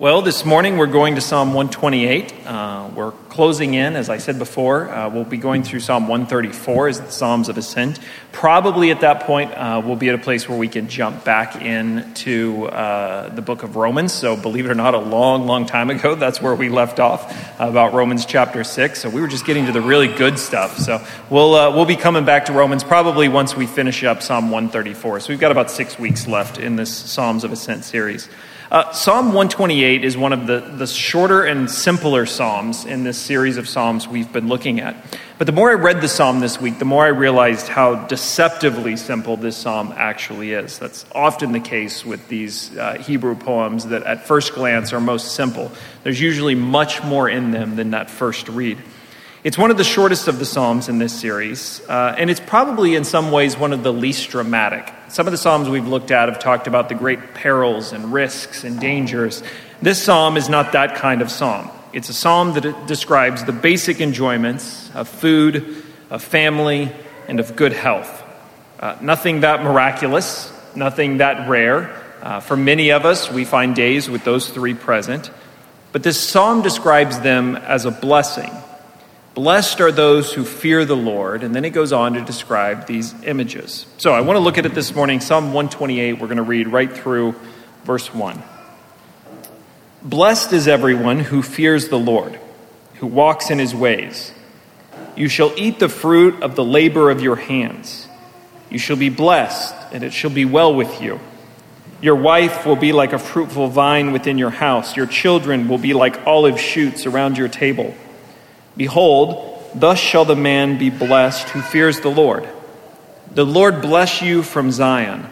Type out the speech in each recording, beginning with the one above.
Well, this morning we're going to Psalm 128. Uh, we're closing in, as I said before. Uh, we'll be going through Psalm 134 as the Psalms of Ascent. Probably at that point, uh, we'll be at a place where we can jump back into uh, the book of Romans. So, believe it or not, a long, long time ago, that's where we left off about Romans chapter 6. So, we were just getting to the really good stuff. So, we'll, uh, we'll be coming back to Romans probably once we finish up Psalm 134. So, we've got about six weeks left in this Psalms of Ascent series. Uh, Psalm 128 is one of the, the shorter and simpler Psalms in this series of Psalms we've been looking at. But the more I read the Psalm this week, the more I realized how deceptively simple this Psalm actually is. That's often the case with these uh, Hebrew poems that at first glance are most simple. There's usually much more in them than that first read. It's one of the shortest of the Psalms in this series, uh, and it's probably in some ways one of the least dramatic. Some of the Psalms we've looked at have talked about the great perils and risks and dangers. This Psalm is not that kind of Psalm. It's a Psalm that describes the basic enjoyments of food, of family, and of good health. Uh, nothing that miraculous, nothing that rare. Uh, for many of us, we find days with those three present. But this psalm describes them as a blessing Blessed are those who fear the Lord. And then it goes on to describe these images. So I want to look at it this morning. Psalm 128, we're going to read right through verse 1. Blessed is everyone who fears the Lord, who walks in his ways. You shall eat the fruit of the labor of your hands. You shall be blessed, and it shall be well with you. Your wife will be like a fruitful vine within your house. Your children will be like olive shoots around your table. Behold, thus shall the man be blessed who fears the Lord. The Lord bless you from Zion.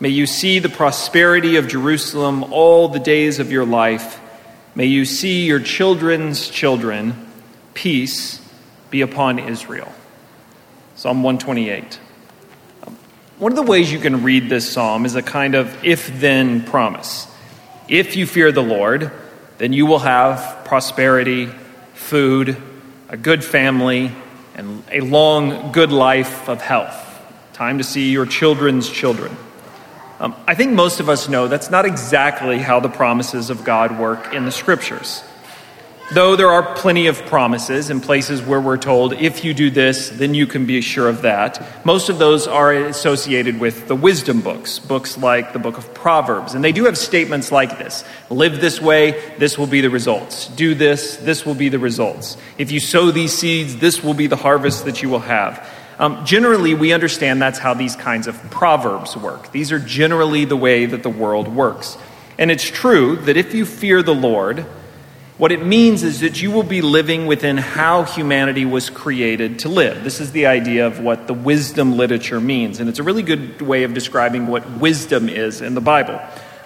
May you see the prosperity of Jerusalem all the days of your life. May you see your children's children. Peace be upon Israel. Psalm 128. One of the ways you can read this psalm is a kind of if then promise. If you fear the Lord, then you will have prosperity, food, a good family, and a long, good life of health. Time to see your children's children. Um, I think most of us know that's not exactly how the promises of God work in the scriptures. Though there are plenty of promises in places where we're told, if you do this, then you can be sure of that. Most of those are associated with the wisdom books, books like the book of Proverbs. And they do have statements like this Live this way, this will be the results. Do this, this will be the results. If you sow these seeds, this will be the harvest that you will have. Um, generally, we understand that's how these kinds of proverbs work. These are generally the way that the world works. And it's true that if you fear the Lord, what it means is that you will be living within how humanity was created to live. This is the idea of what the wisdom literature means, and it's a really good way of describing what wisdom is in the Bible.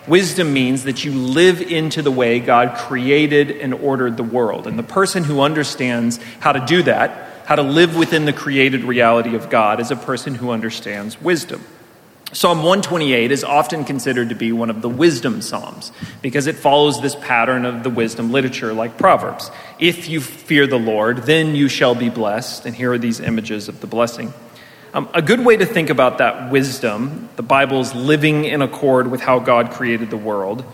Wisdom means that you live into the way God created and ordered the world. And the person who understands how to do that, how to live within the created reality of God, is a person who understands wisdom. Psalm 128 is often considered to be one of the wisdom psalms because it follows this pattern of the wisdom literature like Proverbs. If you fear the Lord, then you shall be blessed. And here are these images of the blessing. Um, a good way to think about that wisdom, the Bible's living in accord with how God created the world,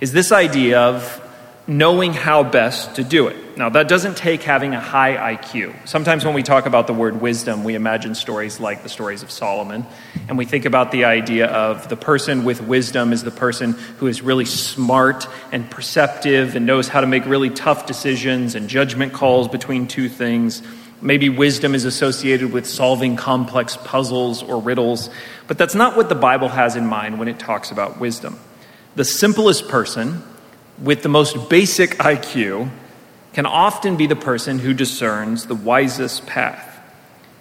is this idea of knowing how best to do it. Now, that doesn't take having a high IQ. Sometimes when we talk about the word wisdom, we imagine stories like the stories of Solomon, and we think about the idea of the person with wisdom is the person who is really smart and perceptive and knows how to make really tough decisions and judgment calls between two things. Maybe wisdom is associated with solving complex puzzles or riddles, but that's not what the Bible has in mind when it talks about wisdom. The simplest person, with the most basic IQ can often be the person who discerns the wisest path.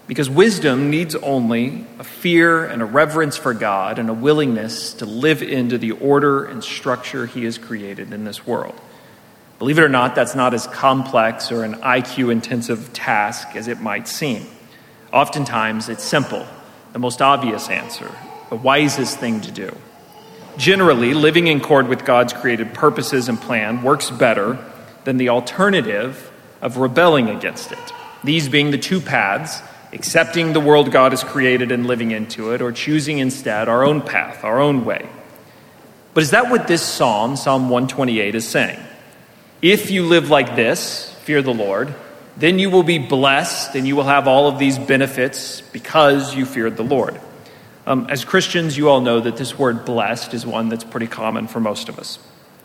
Because wisdom needs only a fear and a reverence for God and a willingness to live into the order and structure He has created in this world. Believe it or not, that's not as complex or an IQ intensive task as it might seem. Oftentimes, it's simple, the most obvious answer, the wisest thing to do. Generally, living in accord with God's created purposes and plan works better than the alternative of rebelling against it. These being the two paths accepting the world God has created and living into it, or choosing instead our own path, our own way. But is that what this psalm, Psalm 128, is saying? If you live like this, fear the Lord, then you will be blessed and you will have all of these benefits because you feared the Lord. Um, as Christians, you all know that this word blessed is one that's pretty common for most of us.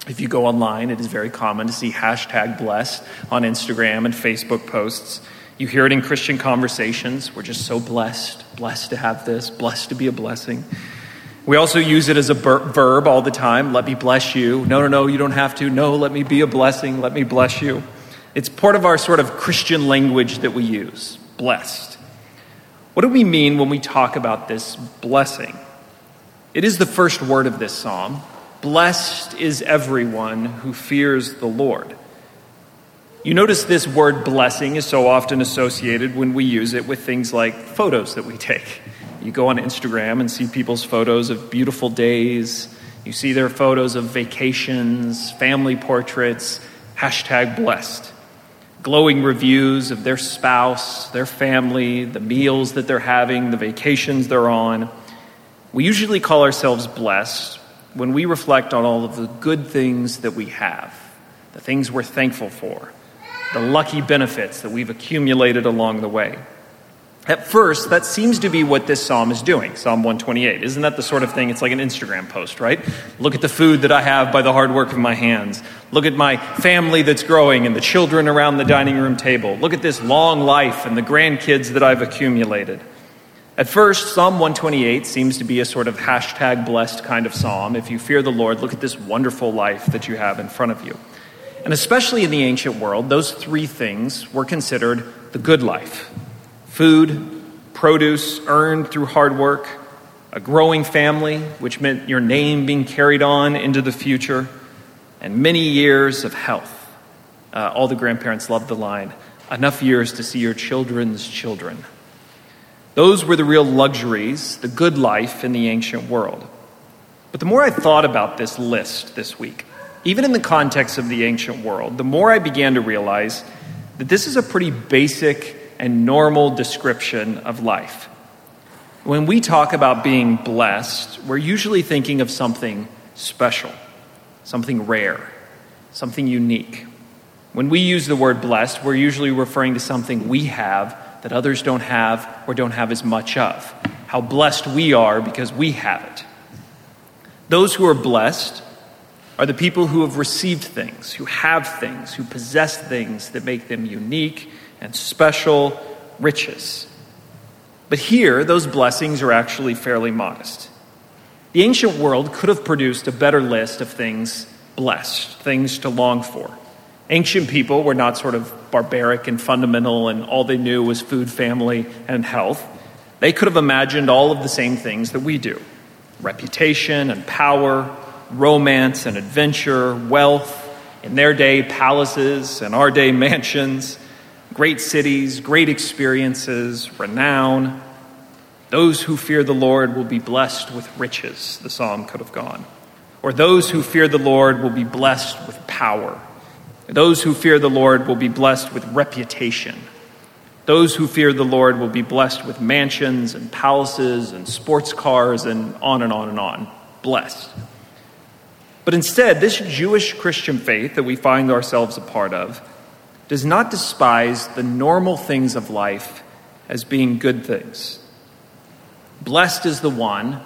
If you go online, it is very common to see hashtag blessed on Instagram and Facebook posts. You hear it in Christian conversations. We're just so blessed, blessed to have this, blessed to be a blessing. We also use it as a verb all the time. Let me bless you. No, no, no, you don't have to. No, let me be a blessing. Let me bless you. It's part of our sort of Christian language that we use blessed. What do we mean when we talk about this blessing? It is the first word of this psalm. Blessed is everyone who fears the Lord. You notice this word blessing is so often associated when we use it with things like photos that we take. You go on Instagram and see people's photos of beautiful days. You see their photos of vacations, family portraits, hashtag blessed glowing reviews of their spouse, their family, the meals that they're having, the vacations they're on. We usually call ourselves blessed when we reflect on all of the good things that we have, the things we're thankful for, the lucky benefits that we've accumulated along the way. At first, that seems to be what this psalm is doing, Psalm 128. Isn't that the sort of thing? It's like an Instagram post, right? Look at the food that I have by the hard work of my hands. Look at my family that's growing and the children around the dining room table. Look at this long life and the grandkids that I've accumulated. At first, Psalm 128 seems to be a sort of hashtag blessed kind of psalm. If you fear the Lord, look at this wonderful life that you have in front of you. And especially in the ancient world, those three things were considered the good life food, produce earned through hard work, a growing family, which meant your name being carried on into the future, and many years of health. Uh, all the grandparents loved the line enough years to see your children's children. Those were the real luxuries, the good life in the ancient world. But the more I thought about this list this week, even in the context of the ancient world, the more I began to realize that this is a pretty basic and normal description of life. When we talk about being blessed, we're usually thinking of something special, something rare, something unique. When we use the word blessed, we're usually referring to something we have that others don't have or don't have as much of. How blessed we are because we have it. Those who are blessed are the people who have received things, who have things, who possess things that make them unique and special riches. But here, those blessings are actually fairly modest. The ancient world could have produced a better list of things blessed, things to long for. Ancient people were not sort of barbaric and fundamental, and all they knew was food, family, and health. They could have imagined all of the same things that we do reputation and power, romance and adventure, wealth, in their day, palaces, in our day, mansions great cities, great experiences, renown. Those who fear the Lord will be blessed with riches, the psalm could have gone. Or those who fear the Lord will be blessed with power. Those who fear the Lord will be blessed with reputation. Those who fear the Lord will be blessed with mansions and palaces and sports cars and on and on and on. Blessed. But instead, this Jewish Christian faith that we find ourselves a part of does not despise the normal things of life as being good things. Blessed is the one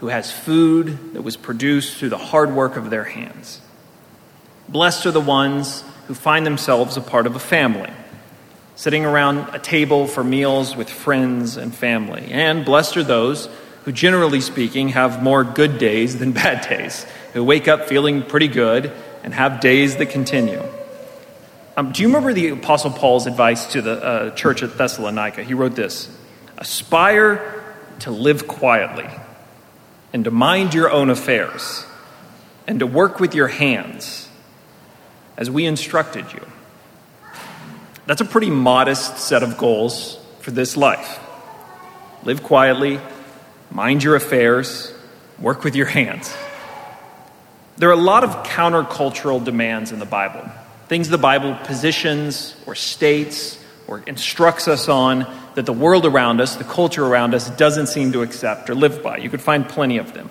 who has food that was produced through the hard work of their hands. Blessed are the ones who find themselves a part of a family, sitting around a table for meals with friends and family. And blessed are those who, generally speaking, have more good days than bad days, who wake up feeling pretty good and have days that continue. Um, do you remember the Apostle Paul's advice to the uh, church at Thessalonica? He wrote this Aspire to live quietly, and to mind your own affairs, and to work with your hands, as we instructed you. That's a pretty modest set of goals for this life. Live quietly, mind your affairs, work with your hands. There are a lot of countercultural demands in the Bible things the Bible positions or states or instructs us on that the world around us, the culture around us, doesn't seem to accept or live by. You could find plenty of them.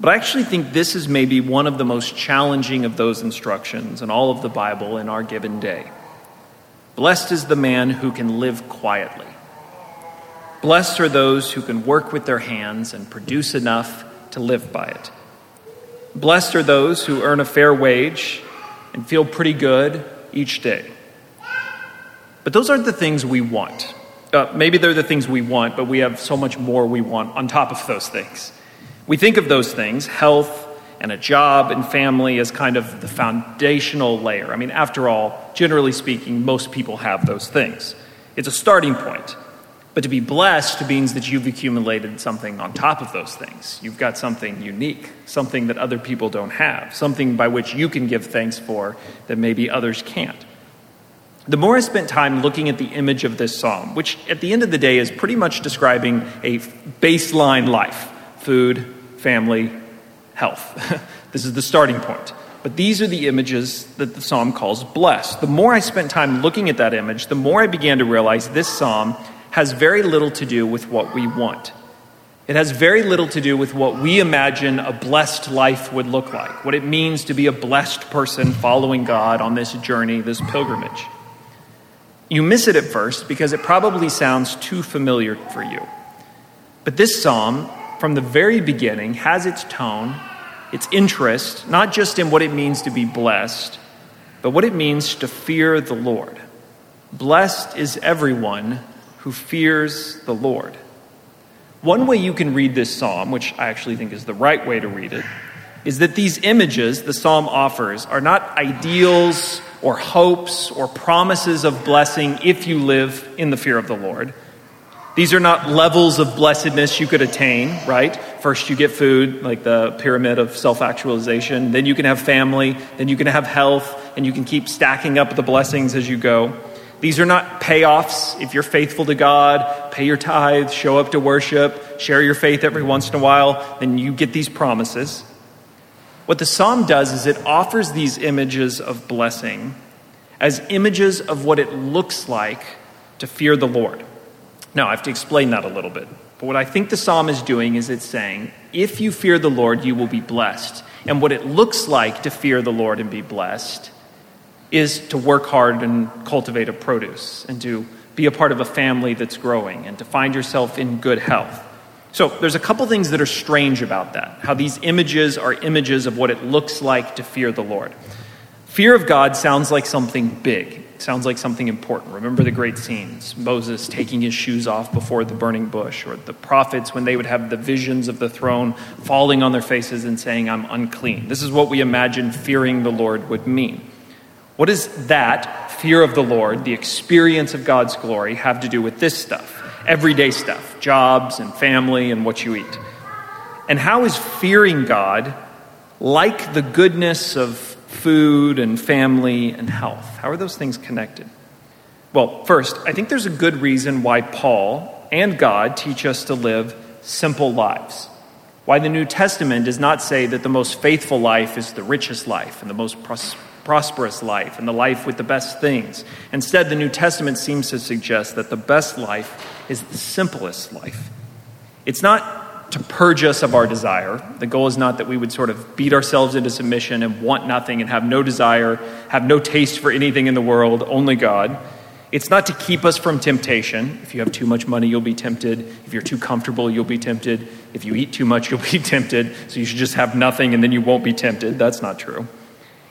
But I actually think this is maybe one of the most challenging of those instructions in all of the Bible in our given day. Blessed is the man who can live quietly. Blessed are those who can work with their hands and produce enough to live by it. Blessed are those who earn a fair wage and feel pretty good each day. But those aren't the things we want. Uh, maybe they're the things we want, but we have so much more we want on top of those things. We think of those things, health and a job and family, as kind of the foundational layer. I mean, after all, generally speaking, most people have those things. It's a starting point. But to be blessed means that you've accumulated something on top of those things. You've got something unique, something that other people don't have, something by which you can give thanks for that maybe others can't. The more I spent time looking at the image of this psalm, which at the end of the day is pretty much describing a baseline life food, family, health. this is the starting point. But these are the images that the psalm calls blessed. The more I spent time looking at that image, the more I began to realize this psalm has very little to do with what we want. It has very little to do with what we imagine a blessed life would look like, what it means to be a blessed person following God on this journey, this pilgrimage. You miss it at first because it probably sounds too familiar for you. But this psalm, from the very beginning, has its tone, its interest, not just in what it means to be blessed, but what it means to fear the Lord. Blessed is everyone who fears the Lord. One way you can read this psalm, which I actually think is the right way to read it, is that these images the psalm offers are not ideals or hopes or promises of blessing if you live in the fear of the Lord. These are not levels of blessedness you could attain, right? First, you get food, like the pyramid of self actualization. Then you can have family. Then you can have health. And you can keep stacking up the blessings as you go. These are not payoffs. If you're faithful to God, pay your tithes, show up to worship, share your faith every once in a while, then you get these promises. What the psalm does is it offers these images of blessing as images of what it looks like to fear the Lord. Now, I have to explain that a little bit. But what I think the psalm is doing is it's saying, if you fear the Lord, you will be blessed. And what it looks like to fear the Lord and be blessed is to work hard and cultivate a produce and to be a part of a family that's growing and to find yourself in good health. So, there's a couple things that are strange about that. How these images are images of what it looks like to fear the Lord. Fear of God sounds like something big, sounds like something important. Remember the great scenes Moses taking his shoes off before the burning bush, or the prophets when they would have the visions of the throne falling on their faces and saying, I'm unclean. This is what we imagine fearing the Lord would mean. What does that, fear of the Lord, the experience of God's glory, have to do with this stuff? Everyday stuff, jobs and family and what you eat. And how is fearing God like the goodness of food and family and health? How are those things connected? Well, first, I think there's a good reason why Paul and God teach us to live simple lives. Why the New Testament does not say that the most faithful life is the richest life and the most prosperous prosperous life and the life with the best things. Instead, the New Testament seems to suggest that the best life is the simplest life. It's not to purge us of our desire. The goal is not that we would sort of beat ourselves into submission and want nothing and have no desire, have no taste for anything in the world, only God. It's not to keep us from temptation. If you have too much money, you'll be tempted. If you're too comfortable, you'll be tempted. If you eat too much, you'll be tempted. So you should just have nothing and then you won't be tempted. That's not true.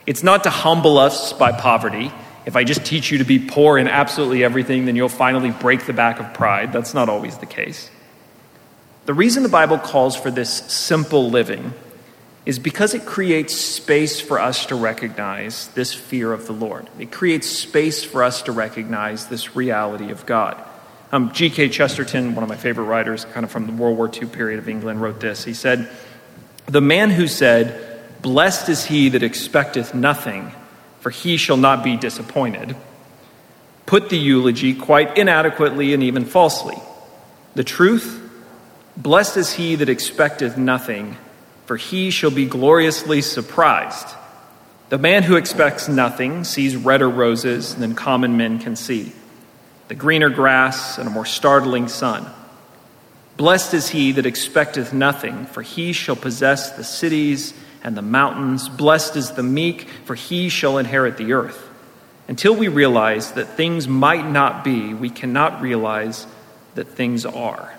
It's not to humble us by poverty. If I just teach you to be poor in absolutely everything, then you'll finally break the back of pride. That's not always the case. The reason the Bible calls for this simple living is because it creates space for us to recognize this fear of the Lord. It creates space for us to recognize this reality of God. Um, G.K. Chesterton, one of my favorite writers, kind of from the World War II period of England, wrote this. He said, The man who said, Blessed is he that expecteth nothing, for he shall not be disappointed. Put the eulogy quite inadequately and even falsely. The truth, blessed is he that expecteth nothing, for he shall be gloriously surprised. The man who expects nothing sees redder roses than common men can see, the greener grass and a more startling sun. Blessed is he that expecteth nothing, for he shall possess the cities and the mountains. Blessed is the meek, for he shall inherit the earth. Until we realize that things might not be, we cannot realize that things are.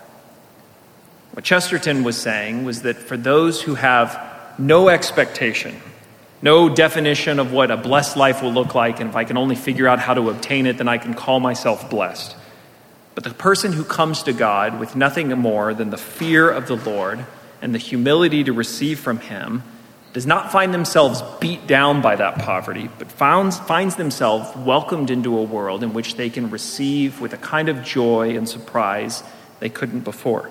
What Chesterton was saying was that for those who have no expectation, no definition of what a blessed life will look like, and if I can only figure out how to obtain it, then I can call myself blessed. But the person who comes to God with nothing more than the fear of the Lord and the humility to receive from Him does not find themselves beat down by that poverty, but finds, finds themselves welcomed into a world in which they can receive with a kind of joy and surprise they couldn't before.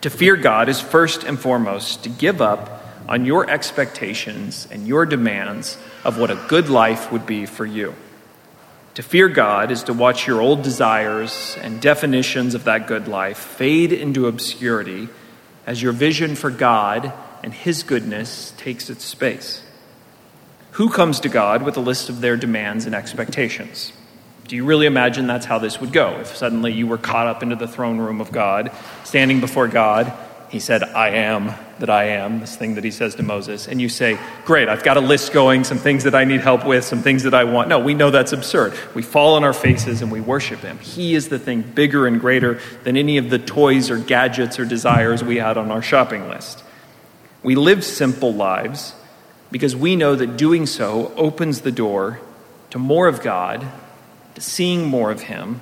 To fear God is first and foremost to give up on your expectations and your demands of what a good life would be for you. To fear God is to watch your old desires and definitions of that good life fade into obscurity as your vision for God and His goodness takes its space. Who comes to God with a list of their demands and expectations? Do you really imagine that's how this would go? If suddenly you were caught up into the throne room of God, standing before God, he said, I am that I am, this thing that he says to Moses. And you say, Great, I've got a list going, some things that I need help with, some things that I want. No, we know that's absurd. We fall on our faces and we worship him. He is the thing bigger and greater than any of the toys or gadgets or desires we had on our shopping list. We live simple lives because we know that doing so opens the door to more of God, to seeing more of him,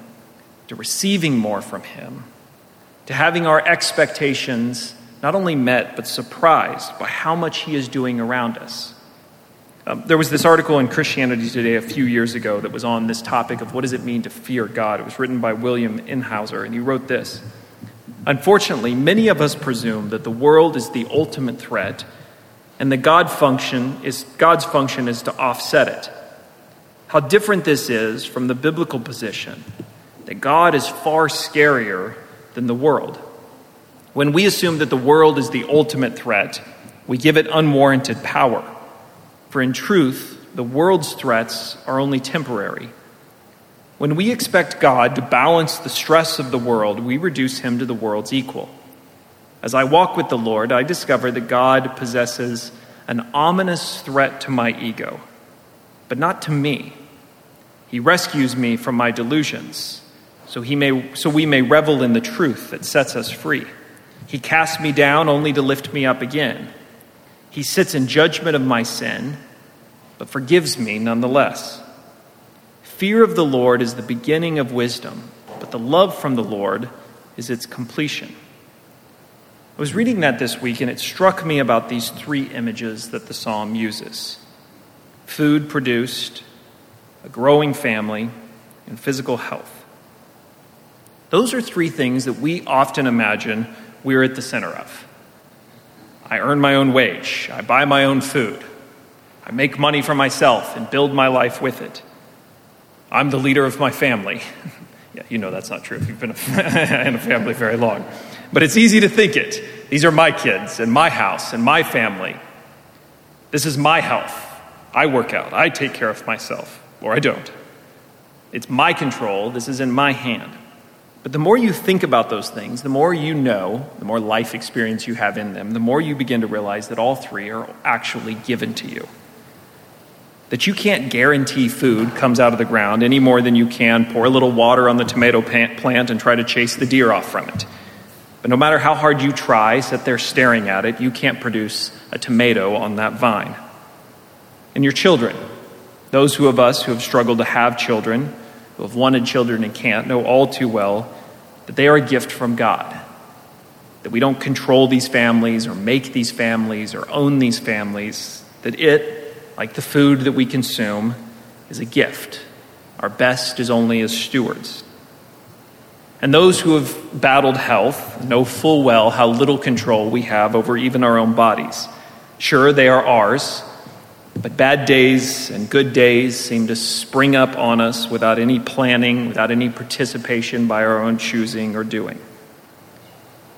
to receiving more from him to having our expectations not only met, but surprised by how much He is doing around us. Um, there was this article in Christianity Today a few years ago that was on this topic of what does it mean to fear God. It was written by William Inhauser, and he wrote this Unfortunately, many of us presume that the world is the ultimate threat, and that God function is, God's function is to offset it. How different this is from the biblical position that God is far scarier than the world. When we assume that the world is the ultimate threat, we give it unwarranted power. For in truth, the world's threats are only temporary. When we expect God to balance the stress of the world, we reduce him to the world's equal. As I walk with the Lord, I discover that God possesses an ominous threat to my ego, but not to me. He rescues me from my delusions so, he may, so we may revel in the truth that sets us free. He casts me down only to lift me up again. He sits in judgment of my sin, but forgives me nonetheless. Fear of the Lord is the beginning of wisdom, but the love from the Lord is its completion. I was reading that this week, and it struck me about these three images that the psalm uses food produced, a growing family, and physical health. Those are three things that we often imagine we're at the center of. I earn my own wage, I buy my own food, I make money for myself and build my life with it. I'm the leader of my family. yeah, you know that's not true if you've been in a family very long. But it's easy to think it. These are my kids and my house and my family. This is my health. I work out. I take care of myself, or I don't. It's my control. This is in my hand. But the more you think about those things, the more you know, the more life experience you have in them, the more you begin to realize that all three are actually given to you. That you can't guarantee food comes out of the ground any more than you can pour a little water on the tomato plant and try to chase the deer off from it. But no matter how hard you try, sit there staring at it, you can't produce a tomato on that vine. And your children, those who of us who have struggled to have children, who have wanted children and can't, know all too well that they are a gift from God. That we don't control these families or make these families or own these families. That it, like the food that we consume, is a gift. Our best is only as stewards. And those who have battled health know full well how little control we have over even our own bodies. Sure, they are ours, but bad days and good days seem to spring up on us without any planning, without any participation by our own choosing or doing.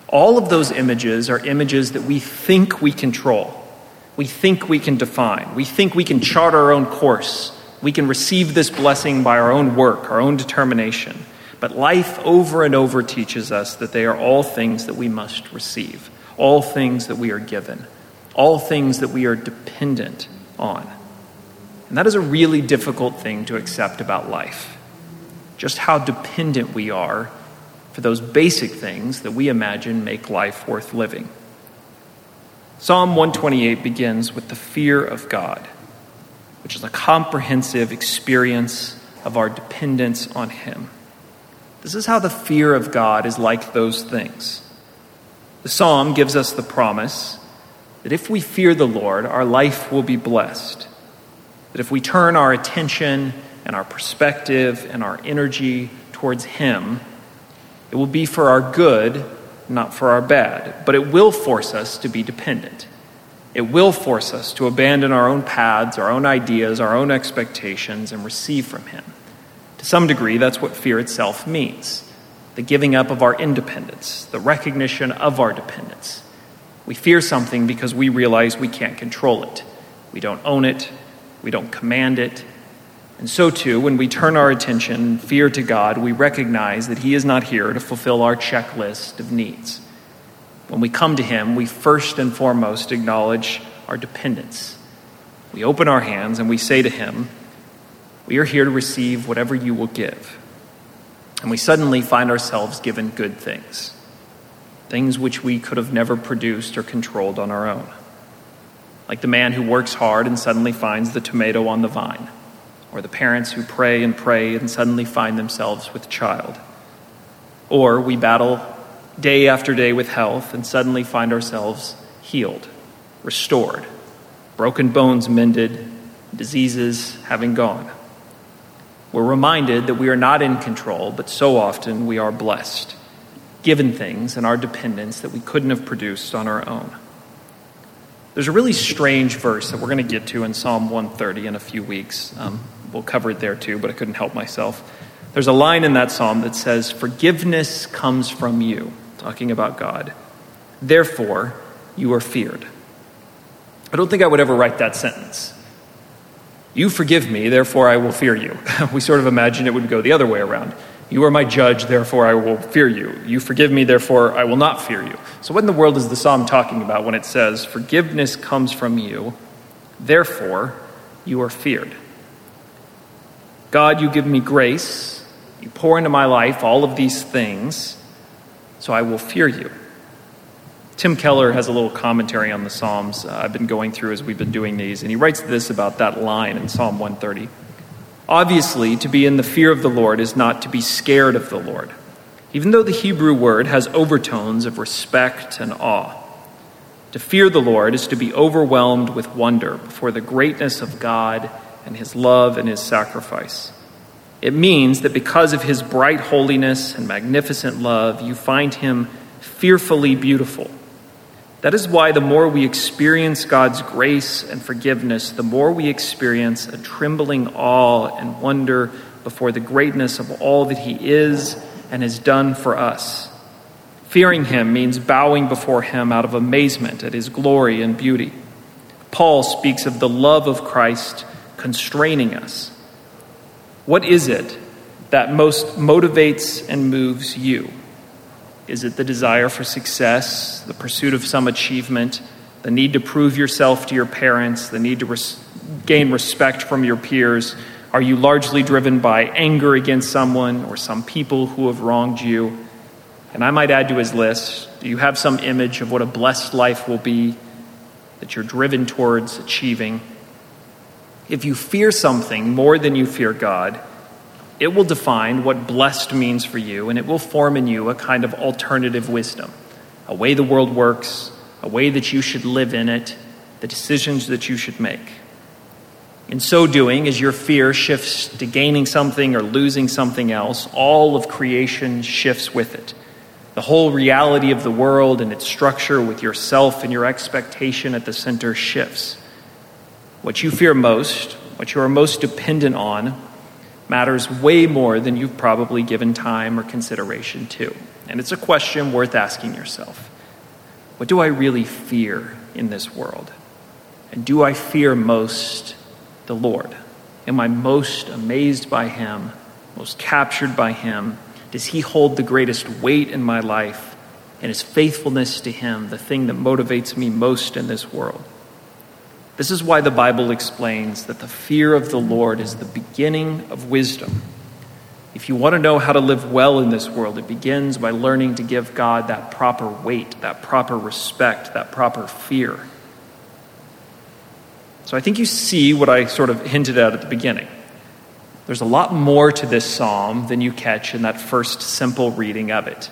All of those images are images that we think we control. We think we can define. We think we can chart our own course. We can receive this blessing by our own work, our own determination. But life over and over teaches us that they are all things that we must receive, all things that we are given, all things that we are dependent on. And that is a really difficult thing to accept about life. Just how dependent we are for those basic things that we imagine make life worth living. Psalm 128 begins with the fear of God, which is a comprehensive experience of our dependence on Him. This is how the fear of God is like those things. The psalm gives us the promise that if we fear the Lord, our life will be blessed. That if we turn our attention and our perspective and our energy towards Him, it will be for our good, not for our bad. But it will force us to be dependent. It will force us to abandon our own paths, our own ideas, our own expectations, and receive from Him. To some degree, that's what fear itself means the giving up of our independence, the recognition of our dependence. We fear something because we realize we can't control it. We don't own it, we don't command it. And so, too, when we turn our attention and fear to God, we recognize that He is not here to fulfill our checklist of needs. When we come to Him, we first and foremost acknowledge our dependence. We open our hands and we say to Him, we are here to receive whatever you will give. And we suddenly find ourselves given good things, things which we could have never produced or controlled on our own. Like the man who works hard and suddenly finds the tomato on the vine, or the parents who pray and pray and suddenly find themselves with a child. Or we battle day after day with health and suddenly find ourselves healed, restored, broken bones mended, diseases having gone. We're reminded that we are not in control, but so often we are blessed, given things and our dependence that we couldn't have produced on our own. There's a really strange verse that we're going to get to in Psalm 130 in a few weeks. Um, we'll cover it there too, but I couldn't help myself. There's a line in that psalm that says, Forgiveness comes from you, talking about God. Therefore, you are feared. I don't think I would ever write that sentence. You forgive me, therefore I will fear you. we sort of imagine it would go the other way around. You are my judge, therefore I will fear you. You forgive me, therefore I will not fear you. So, what in the world is the psalm talking about when it says, Forgiveness comes from you, therefore you are feared? God, you give me grace, you pour into my life all of these things, so I will fear you. Tim Keller has a little commentary on the Psalms uh, I've been going through as we've been doing these, and he writes this about that line in Psalm 130. Obviously, to be in the fear of the Lord is not to be scared of the Lord, even though the Hebrew word has overtones of respect and awe. To fear the Lord is to be overwhelmed with wonder before the greatness of God and his love and his sacrifice. It means that because of his bright holiness and magnificent love, you find him fearfully beautiful that is why the more we experience God's grace and forgiveness, the more we experience a trembling awe and wonder before the greatness of all that He is and has done for us. Fearing Him means bowing before Him out of amazement at His glory and beauty. Paul speaks of the love of Christ constraining us. What is it that most motivates and moves you? Is it the desire for success, the pursuit of some achievement, the need to prove yourself to your parents, the need to res- gain respect from your peers? Are you largely driven by anger against someone or some people who have wronged you? And I might add to his list do you have some image of what a blessed life will be that you're driven towards achieving? If you fear something more than you fear God, it will define what blessed means for you, and it will form in you a kind of alternative wisdom, a way the world works, a way that you should live in it, the decisions that you should make. In so doing, as your fear shifts to gaining something or losing something else, all of creation shifts with it. The whole reality of the world and its structure, with yourself and your expectation at the center, shifts. What you fear most, what you are most dependent on, matters way more than you've probably given time or consideration to. And it's a question worth asking yourself What do I really fear in this world? And do I fear most the Lord? Am I most amazed by Him, most captured by Him? does He hold the greatest weight in my life? And is faithfulness to Him the thing that motivates me most in this world? This is why the Bible explains that the fear of the Lord is the beginning of wisdom. If you want to know how to live well in this world, it begins by learning to give God that proper weight, that proper respect, that proper fear. So I think you see what I sort of hinted at at the beginning. There's a lot more to this psalm than you catch in that first simple reading of it.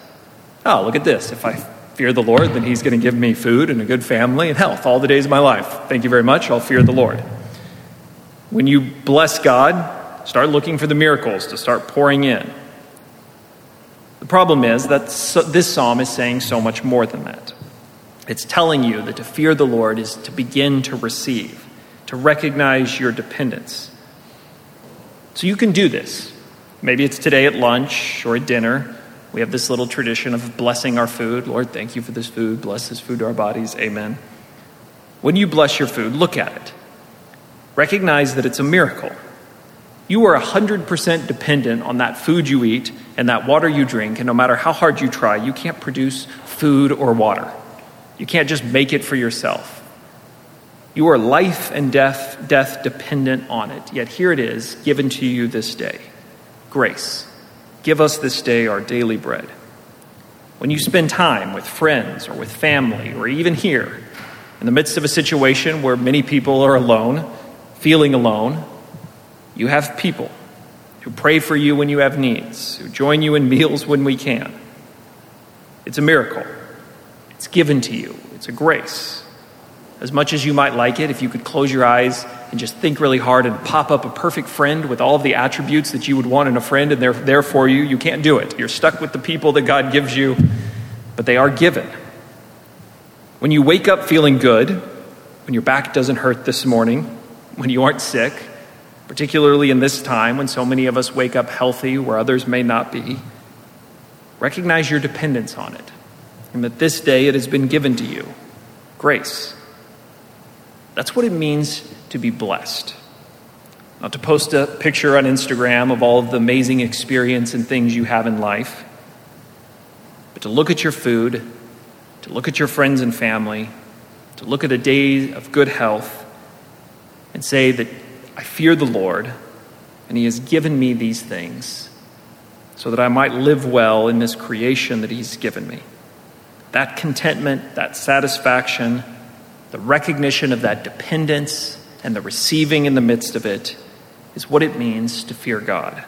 Oh, look at this. If I fear the Lord, then He's going to give me food and a good family and health all the days of my life. Thank you very much. I'll fear the Lord. When you bless God, start looking for the miracles to start pouring in. The problem is that this psalm is saying so much more than that. It's telling you that to fear the Lord is to begin to receive, to recognize your dependence so you can do this. Maybe it's today at lunch or at dinner. We have this little tradition of blessing our food. Lord, thank you for this food. Bless this food to our bodies. Amen. When you bless your food, look at it. Recognize that it's a miracle. You are 100% dependent on that food you eat and that water you drink, and no matter how hard you try, you can't produce food or water. You can't just make it for yourself. You are life and death, death dependent on it. Yet here it is, given to you this day. Grace. Give us this day our daily bread. When you spend time with friends or with family, or even here, in the midst of a situation where many people are alone, feeling alone, you have people who pray for you when you have needs, who join you in meals when we can. It's a miracle. It's given to you, it's a grace as much as you might like it, if you could close your eyes and just think really hard and pop up a perfect friend with all of the attributes that you would want in a friend and they're there for you, you can't do it. You're stuck with the people that God gives you, but they are given. When you wake up feeling good, when your back doesn't hurt this morning, when you aren't sick, particularly in this time when so many of us wake up healthy where others may not be, recognize your dependence on it and that this day it has been given to you grace. That's what it means to be blessed. Not to post a picture on Instagram of all of the amazing experience and things you have in life, but to look at your food, to look at your friends and family, to look at a day of good health, and say that I fear the Lord, and He has given me these things so that I might live well in this creation that He's given me. That contentment, that satisfaction, the recognition of that dependence and the receiving in the midst of it is what it means to fear God.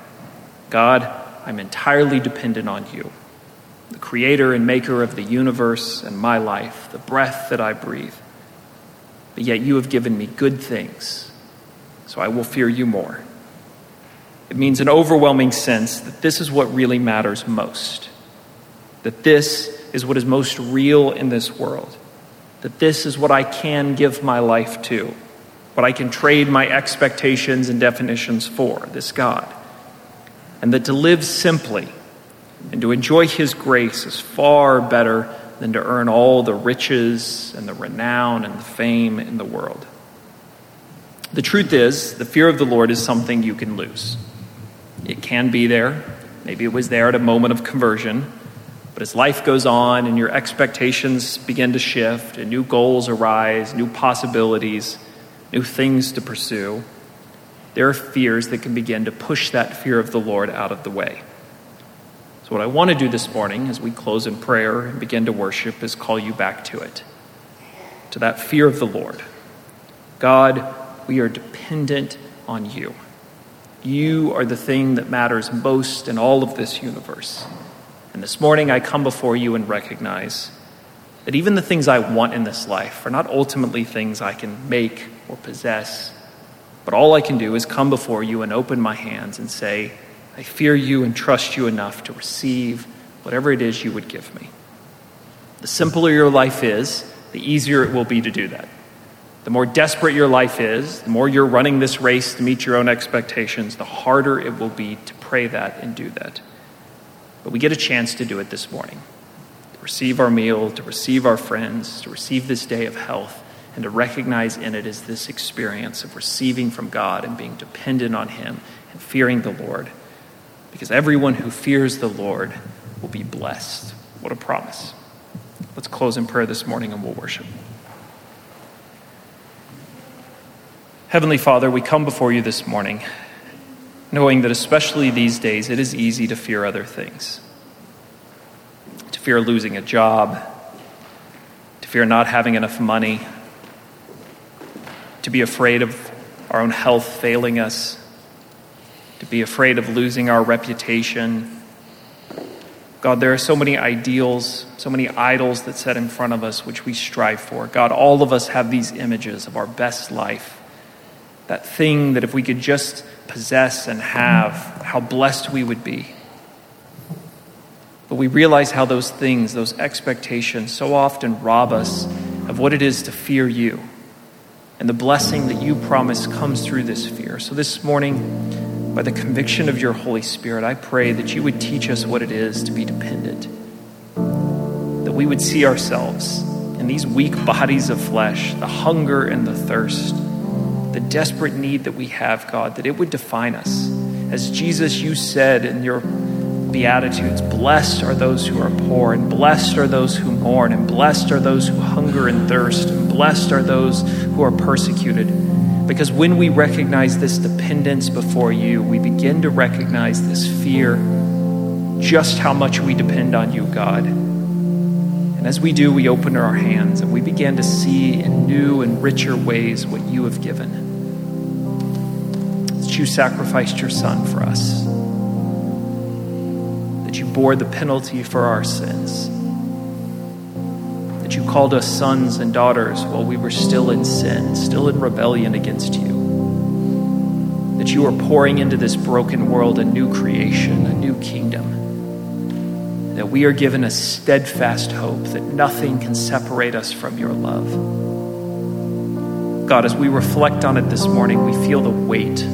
God, I'm entirely dependent on you, the creator and maker of the universe and my life, the breath that I breathe. But yet you have given me good things, so I will fear you more. It means an overwhelming sense that this is what really matters most, that this is what is most real in this world that this is what I can give my life to, what I can trade my expectations and definitions for, this God. And that to live simply and to enjoy His grace is far better than to earn all the riches and the renown and the fame in the world. The truth is, the fear of the Lord is something you can lose. It can be there. Maybe it was there at a moment of conversion. But as life goes on and your expectations begin to shift and new goals arise, new possibilities, new things to pursue, there are fears that can begin to push that fear of the Lord out of the way. So, what I want to do this morning as we close in prayer and begin to worship is call you back to it, to that fear of the Lord. God, we are dependent on you. You are the thing that matters most in all of this universe. And this morning I come before you and recognize that even the things I want in this life are not ultimately things I can make or possess, but all I can do is come before you and open my hands and say, I fear you and trust you enough to receive whatever it is you would give me. The simpler your life is, the easier it will be to do that. The more desperate your life is, the more you're running this race to meet your own expectations, the harder it will be to pray that and do that. But we get a chance to do it this morning receive our meal, to receive our friends, to receive this day of health, and to recognize in it as this experience of receiving from God and being dependent on Him and fearing the Lord. because everyone who fears the Lord will be blessed. What a promise. Let's close in prayer this morning and we'll worship. Heavenly Father, we come before you this morning knowing that, especially these days, it is easy to fear other things. Fear losing a job, to fear not having enough money, to be afraid of our own health failing us, to be afraid of losing our reputation. God, there are so many ideals, so many idols that set in front of us which we strive for. God, all of us have these images of our best life. That thing that if we could just possess and have, how blessed we would be. But we realize how those things, those expectations, so often rob us of what it is to fear you. And the blessing that you promise comes through this fear. So this morning, by the conviction of your Holy Spirit, I pray that you would teach us what it is to be dependent. That we would see ourselves in these weak bodies of flesh, the hunger and the thirst, the desperate need that we have, God, that it would define us. As Jesus, you said in your Beatitudes Blessed are those who are poor, and blessed are those who mourn, and blessed are those who hunger and thirst, and blessed are those who are persecuted. Because when we recognize this dependence before you, we begin to recognize this fear, just how much we depend on you, God. And as we do, we open our hands and we begin to see in new and richer ways what you have given. That you sacrificed your Son for us that you bore the penalty for our sins, that you called us sons and daughters while we were still in sin, still in rebellion against you, that you are pouring into this broken world a new creation, a new kingdom, that we are given a steadfast hope that nothing can separate us from your love. God, as we reflect on it this morning, we feel the weight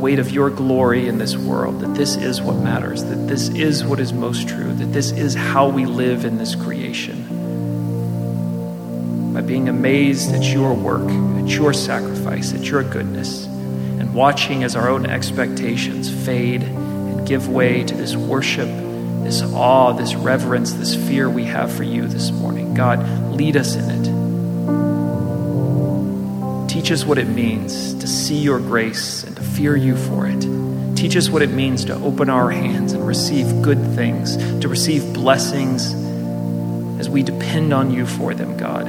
weight of your glory in this world, that this is what matters, that this is what is most true, that this is how we live in this creation. By being amazed at your work, at your sacrifice, at your goodness, and watching as our own expectations fade and give way to this worship, this awe, this reverence, this fear we have for you this morning. God, lead us in it. Teach us what it means to see your grace and fear you for it. Teach us what it means to open our hands and receive good things, to receive blessings as we depend on you for them, God.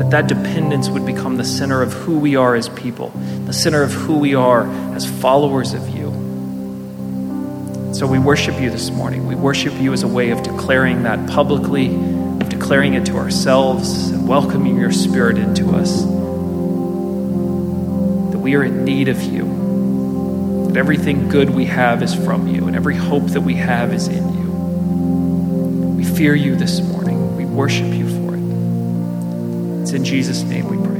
That that dependence would become the center of who we are as people, the center of who we are as followers of you. So we worship you this morning. We worship you as a way of declaring that publicly, of declaring it to ourselves, and welcoming your spirit into us we are in need of you. That everything good we have is from you, and every hope that we have is in you. We fear you this morning. We worship you for it. It's in Jesus' name we pray.